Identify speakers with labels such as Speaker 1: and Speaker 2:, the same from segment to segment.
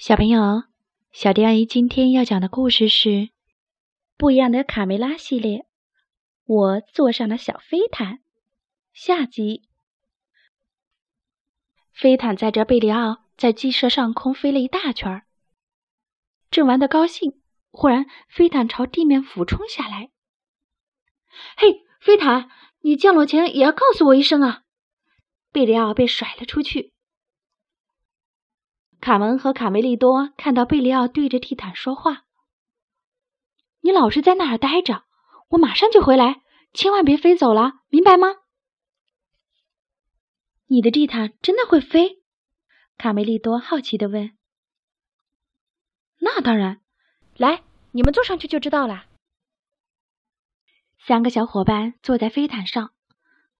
Speaker 1: 小朋友，小迪阿姨今天要讲的故事是《不一样的卡梅拉》系列。我坐上了小飞毯。下集，飞毯载着贝里奥在鸡舍上空飞了一大圈儿，正玩得高兴，忽然飞毯朝地面俯冲下来。嘿，飞毯，你降落前也要告诉我一声啊！贝里奥被甩了出去。卡门和卡梅利多看到贝利奥对着地毯说话：“你老实在那儿待着，我马上就回来，千万别飞走了，明白吗？”你的地毯真的会飞？卡梅利多好奇的问。“那当然，来，你们坐上去就知道了。”三个小伙伴坐在飞毯上，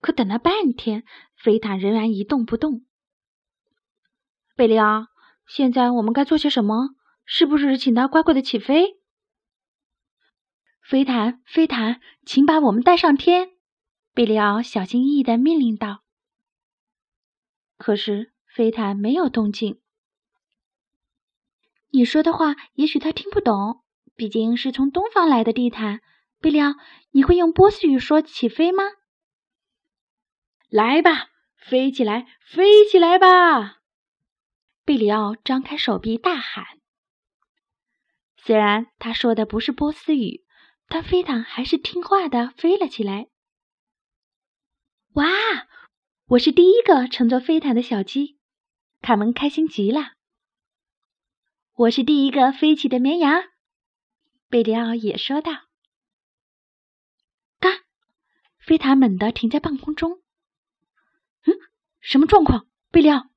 Speaker 1: 可等了半天，飞毯仍然一动不动。贝利奥。现在我们该做些什么？是不是请他乖乖的起飞？飞毯，飞毯，请把我们带上天！贝里奥小心翼翼的命令道。可是飞毯没有动静。你说的话，也许他听不懂，毕竟是从东方来的地毯。贝里奥，你会用波斯语说起飞吗？来吧，飞起来，飞起来吧！贝里奥张开手臂大喊：“虽然他说的不是波斯语，但飞毯还是听话的飞了起来。”哇！我是第一个乘坐飞毯的小鸡，卡门开心极了。我是第一个飞起的绵羊，贝里奥也说道。嘎！飞毯猛地停在半空中。嗯，什么状况？贝里奥？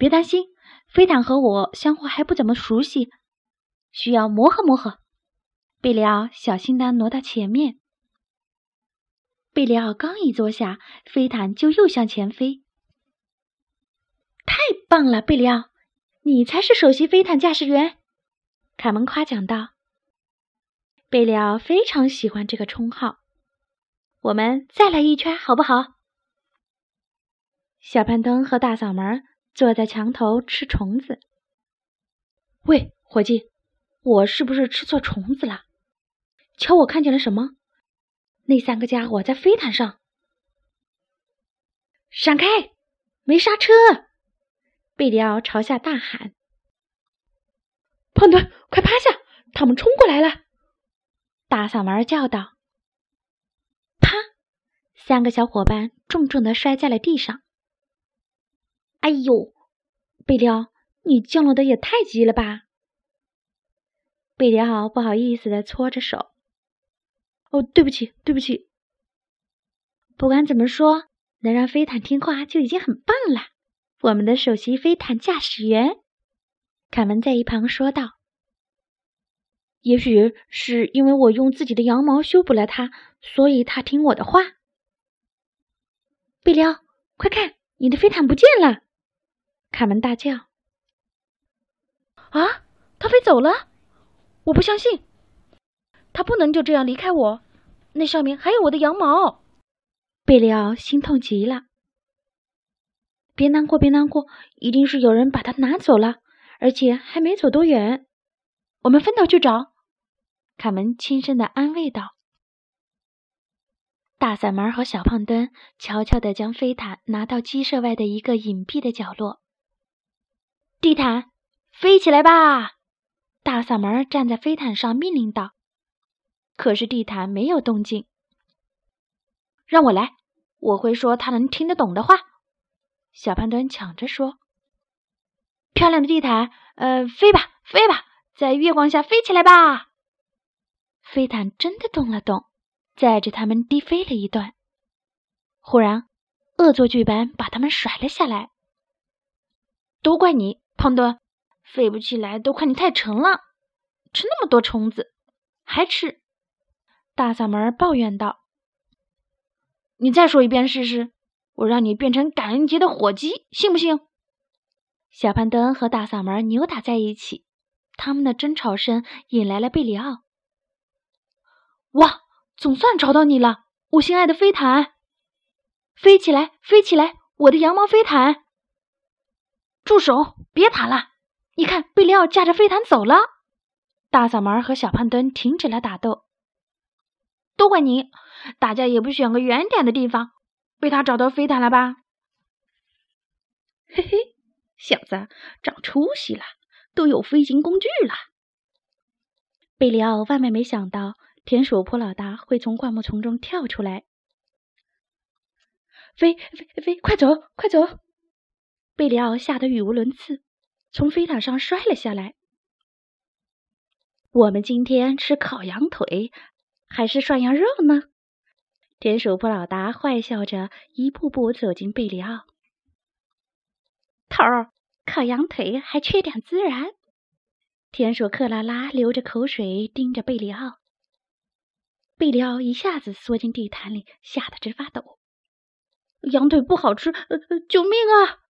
Speaker 1: 别担心，飞毯和我相互还不怎么熟悉，需要磨合磨合。贝里奥小心的挪到前面。贝里奥刚一坐下，飞毯就又向前飞。太棒了，贝里奥，你才是首席飞毯驾驶员！卡门夸奖道。贝里奥非常喜欢这个称号。我们再来一圈，好不好？小攀登和大嗓门。坐在墙头吃虫子。喂，伙计，我是不是吃错虫子了？瞧，我看见了什么？那三个家伙在飞毯上。闪开！没刹车！贝里奥朝下大喊：“胖墩，快趴下！他们冲过来了！”大嗓门叫道：“啪！”三个小伙伴重重的摔在了地上。哎呦，贝里奥，你降落的也太急了吧！贝里奥不好意思的搓着手。哦，对不起，对不起。不管怎么说，能让飞毯听话就已经很棒了。我们的首席飞毯驾驶员，卡门在一旁说道。也许是因为我用自己的羊毛修补了它，所以它听我的话。贝里奥，快看，你的飞毯不见了！卡门大叫：“啊，他飞走了！我不相信，他不能就这样离开我。那上面还有我的羊毛。”贝里奥心痛极了。别难过，别难过，一定是有人把它拿走了，而且还没走多远。我们分头去找。卡门轻声的安慰道。大嗓门和小胖墩悄悄地将飞毯拿到鸡舍外的一个隐蔽的角落。地毯，飞起来吧！大嗓门站在飞毯上命令道。可是地毯没有动静。让我来，我会说他能听得懂的话。小胖墩抢着说：“漂亮的地毯，呃，飞吧，飞吧，在月光下飞起来吧！”飞毯真的动了动，载着他们低飞了一段。忽然，恶作剧般把他们甩了下来。都怪你！胖墩，飞不起来都怪你太沉了，吃那么多虫子，还吃！大嗓门抱怨道：“你再说一遍试试，我让你变成感恩节的火鸡，信不信？”小胖墩和大嗓门扭打在一起，他们的争吵声引来了贝里奥。哇，总算找到你了，我心爱的飞毯！飞起来，飞起来，我的羊毛飞毯！住手！别爬了！你看，贝利奥驾着飞毯走了。大嗓门和小胖墩停止了打斗。都怪你！大家也不选个远点的地方，被他找到飞毯了吧？
Speaker 2: 嘿嘿，小子，长出息了，都有飞行工具了。
Speaker 1: 贝里奥万万没想到，田鼠普老大会从灌木丛中跳出来。飞飞飞，快走快走！贝里奥吓得语无伦次，从飞毯上摔了下来。我们今天吃烤羊腿还是涮羊肉呢？田鼠普老达坏笑着，一步步走进贝里奥。头儿，烤羊腿还缺点孜然。田鼠克拉拉流着口水盯着贝里奥。贝里奥一下子缩进地毯里，吓得直发抖。羊腿不好吃，呃，救命啊！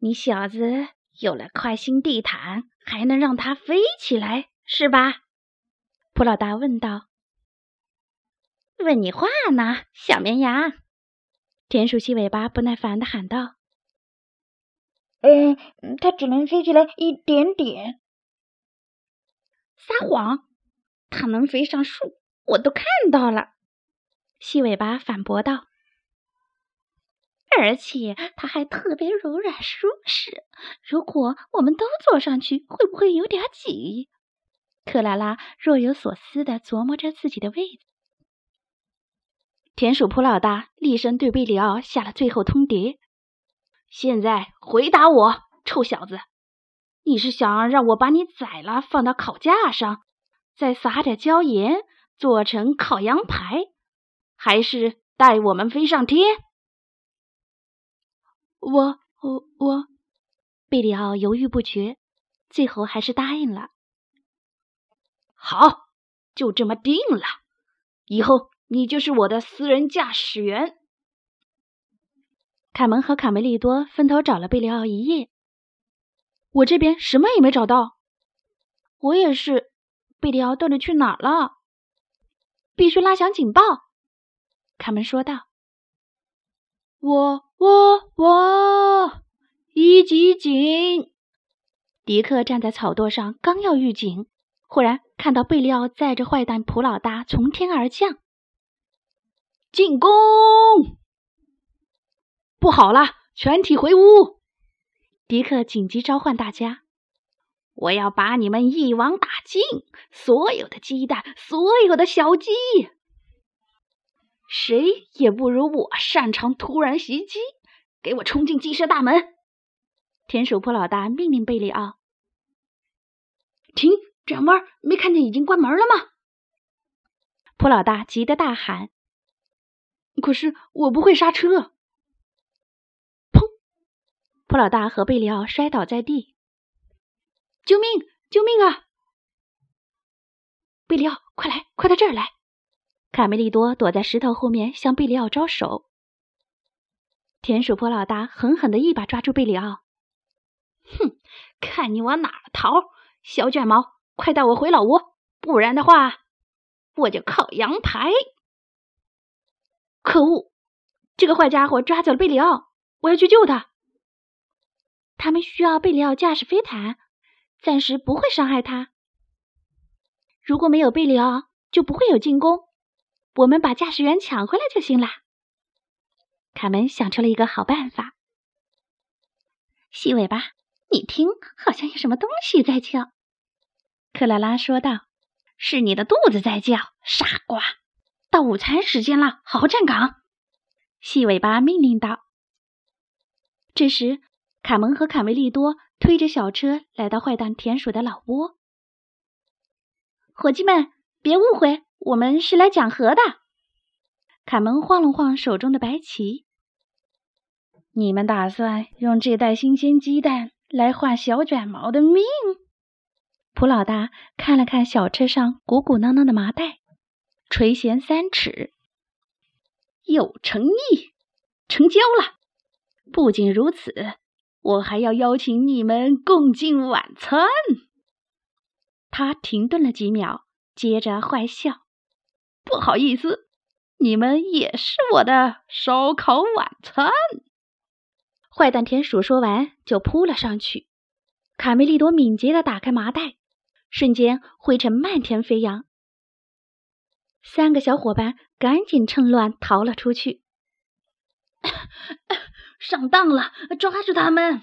Speaker 1: 你小子有了块新地毯，还能让它飞起来，是吧？普老大问道。问你话呢，小绵羊！田鼠细尾巴不耐烦的喊道。
Speaker 2: 嗯，它只能飞起来一点点。
Speaker 1: 撒谎！它能飞上树，我都看到了。细尾巴反驳道。而且它还特别柔软舒适。如果我们都坐上去，会不会有点挤？克拉拉若有所思的琢磨着自己的位子。田鼠普老大厉声对贝里奥下了最后通牒：“现在回答我，臭小子，你是想让我把你宰了，放到烤架上，再撒点椒盐，做成烤羊排，还是带我们飞上天？”我我我，贝里奥犹豫不决，最后还是答应了。好，就这么定了，以后你就是我的私人驾驶员。凯门和卡梅利多分头找了贝里奥一夜，我这边什么也没找到。我也是，贝里奥到底去哪儿了？必须拉响警报！卡门说道。我。我我一级警！迪克站在草垛上，刚要预警，忽然看到贝利奥载着坏蛋普老大从天而降，进攻！不好了，全体回屋！迪克紧急召唤大家：“我要把你们一网打尽，所有的鸡蛋，所有的小鸡！”谁也不如我擅长突然袭击！给我冲进鸡舍大门！田鼠普老大命令贝里奥：“停，转弯！没看见已经关门了吗？”普老大急得大喊：“可是我不会刹车！”砰！普老大和贝里奥摔倒在地。“救命！救命啊！”贝里奥，快来，快到这儿来！卡梅利多躲在石头后面，向贝里奥招手。田鼠坡老大狠狠的一把抓住贝里奥，哼，看你往哪逃！小卷毛，快带我回老窝，不然的话，我就烤羊排！可恶，这个坏家伙抓走了贝里奥，我要去救他。他们需要贝里奥驾驶飞毯，暂时不会伤害他。如果没有贝里奥，就不会有进攻。我们把驾驶员抢回来就行了。卡门想出了一个好办法。细尾巴，你听，好像有什么东西在叫。克拉拉说道：“是你的肚子在叫，傻瓜！到午餐时间了，好好站岗。”细尾巴命令道。这时，卡门和卡梅利多推着小车来到坏蛋田鼠的老窝。伙计们，别误会，我们是来讲和的。卡门晃了晃手中的白旗。你们打算用这袋新鲜鸡蛋来换小卷毛的命？普老大看了看小车上鼓鼓囊囊的麻袋，垂涎三尺，有诚意，成交了。不仅如此，我还要邀请你们共进晚餐。他停顿了几秒，接着坏笑：“不好意思。”你们也是我的烧烤晚餐，坏蛋田鼠说完就扑了上去。卡梅利多敏捷地打开麻袋，瞬间灰尘漫天飞扬。三个小伙伴赶紧趁乱逃了出去。
Speaker 2: 上当了，抓住他们！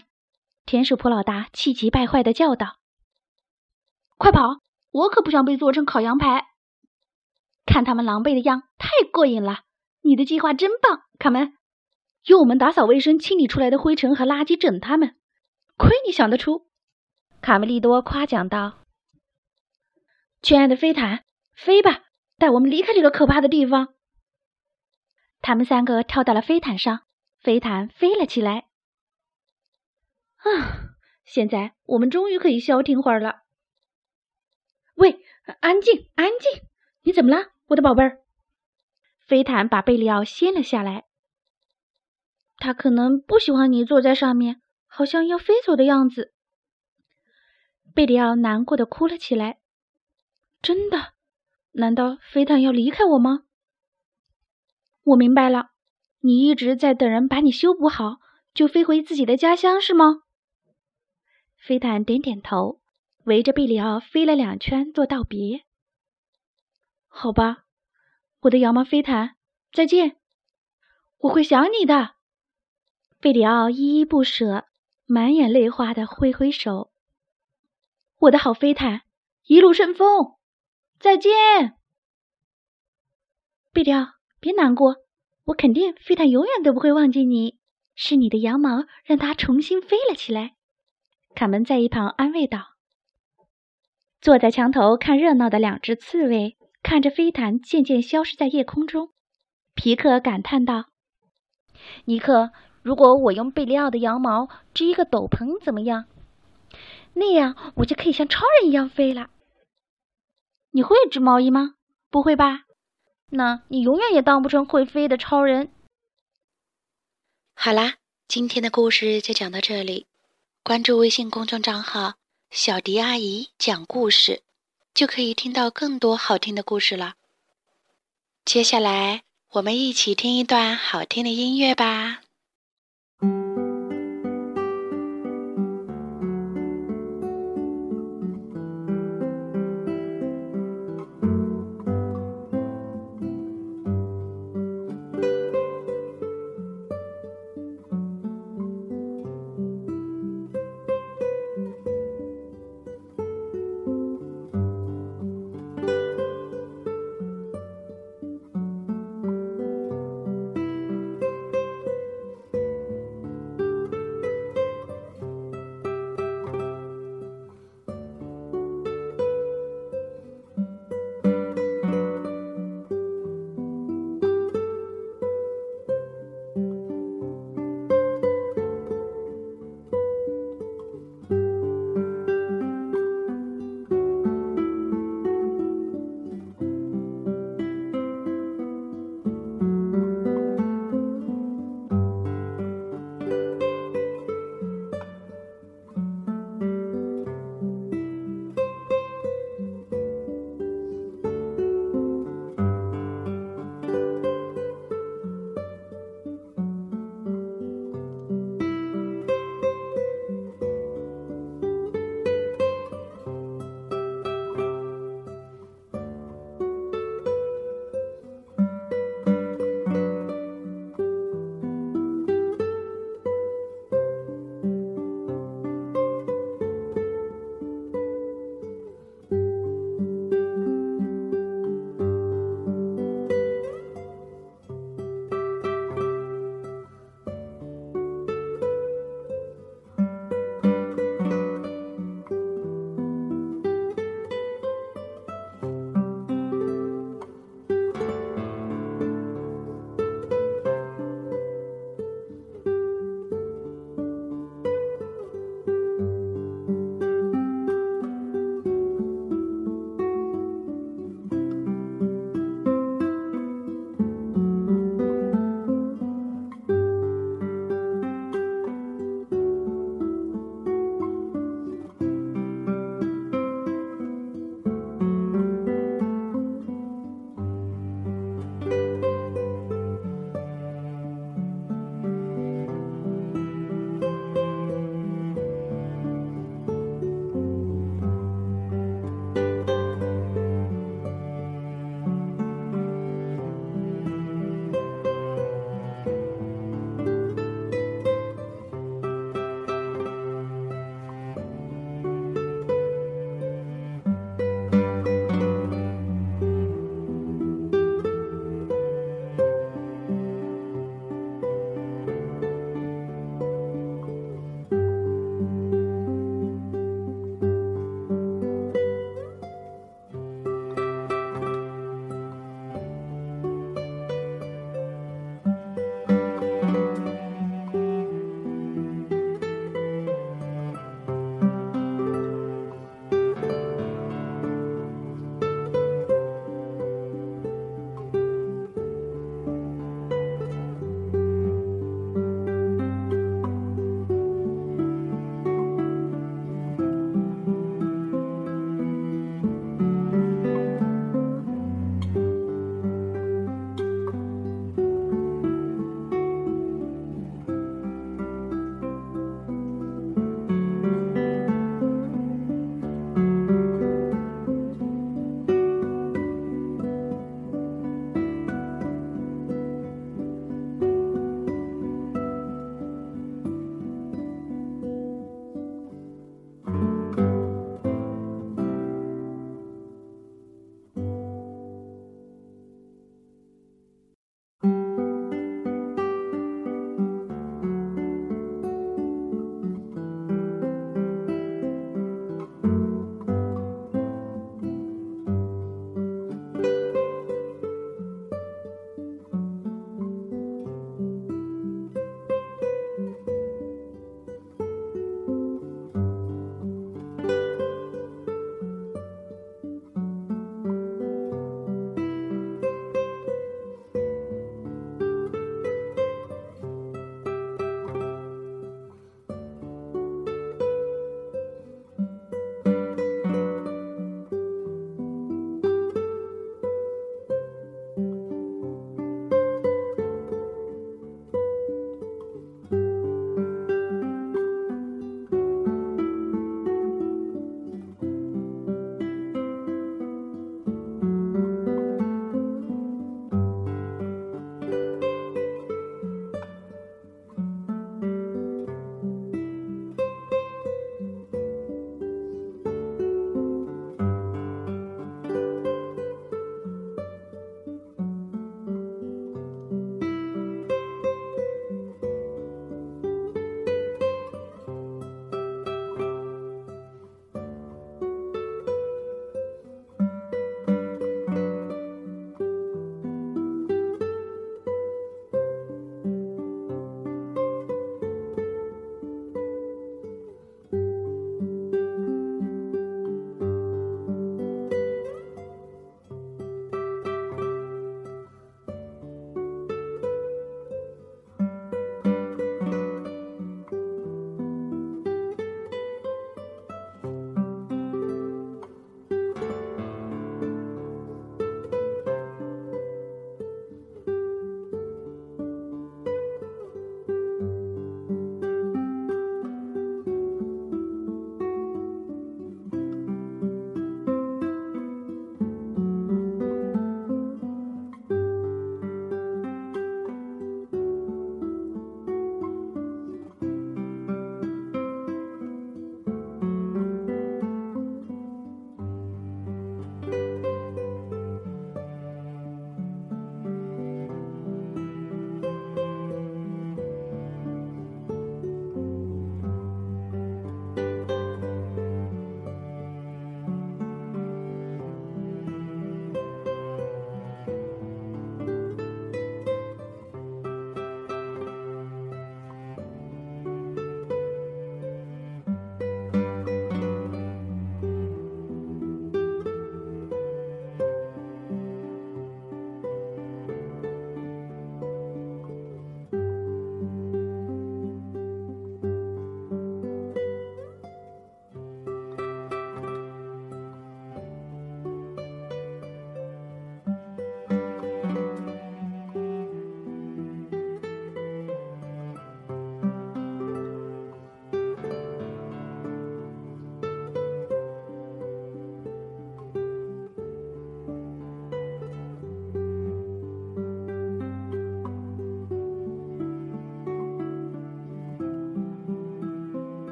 Speaker 1: 田鼠普老大气急败坏地叫道：“快跑！我可不想被做成烤羊排。看他们狼狈的样，太过瘾了！你的计划真棒，卡门。用我们打扫卫生，清理出来的灰尘和垃圾整他们。亏你想得出！”卡梅利多夸奖道：“亲爱的飞毯，飞吧，带我们离开这个可怕的地方。”他们三个跳到了飞毯上，飞毯飞了起来。啊！现在我们终于可以消停会儿了。喂，安静，安静！你怎么了，我的宝贝儿？飞毯把贝里奥掀了下来。他可能不喜欢你坐在上面，好像要飞走的样子。贝里奥难过的哭了起来。真的？难道飞毯要离开我吗？我明白了，你一直在等人把你修补好，就飞回自己的家乡，是吗？飞毯点点头，围着贝里奥飞了两圈做道别。好吧，我的羊毛飞毯，再见，我会想你的。贝里奥依依不舍，满眼泪花的挥挥手。我的好飞毯，一路顺风，再见，贝里奥。别难过，我肯定飞毯永远都不会忘记你。是你的羊毛让它重新飞了起来。卡门在一旁安慰道。坐在墙头看热闹的两只刺猬看着飞毯渐渐消失在夜空中，皮克感叹道：“尼克，如果我用贝利奥的羊毛织一个斗篷怎么样？那样我就可以像超人一样飞了。你会织毛衣吗？不会吧？”那你永远也当不成会飞的超人。
Speaker 3: 好啦，今天的故事就讲到这里。关注微信公众账号“小迪阿姨讲故事”，就可以听到更多好听的故事了。接下来，我们一起听一段好听的音乐吧。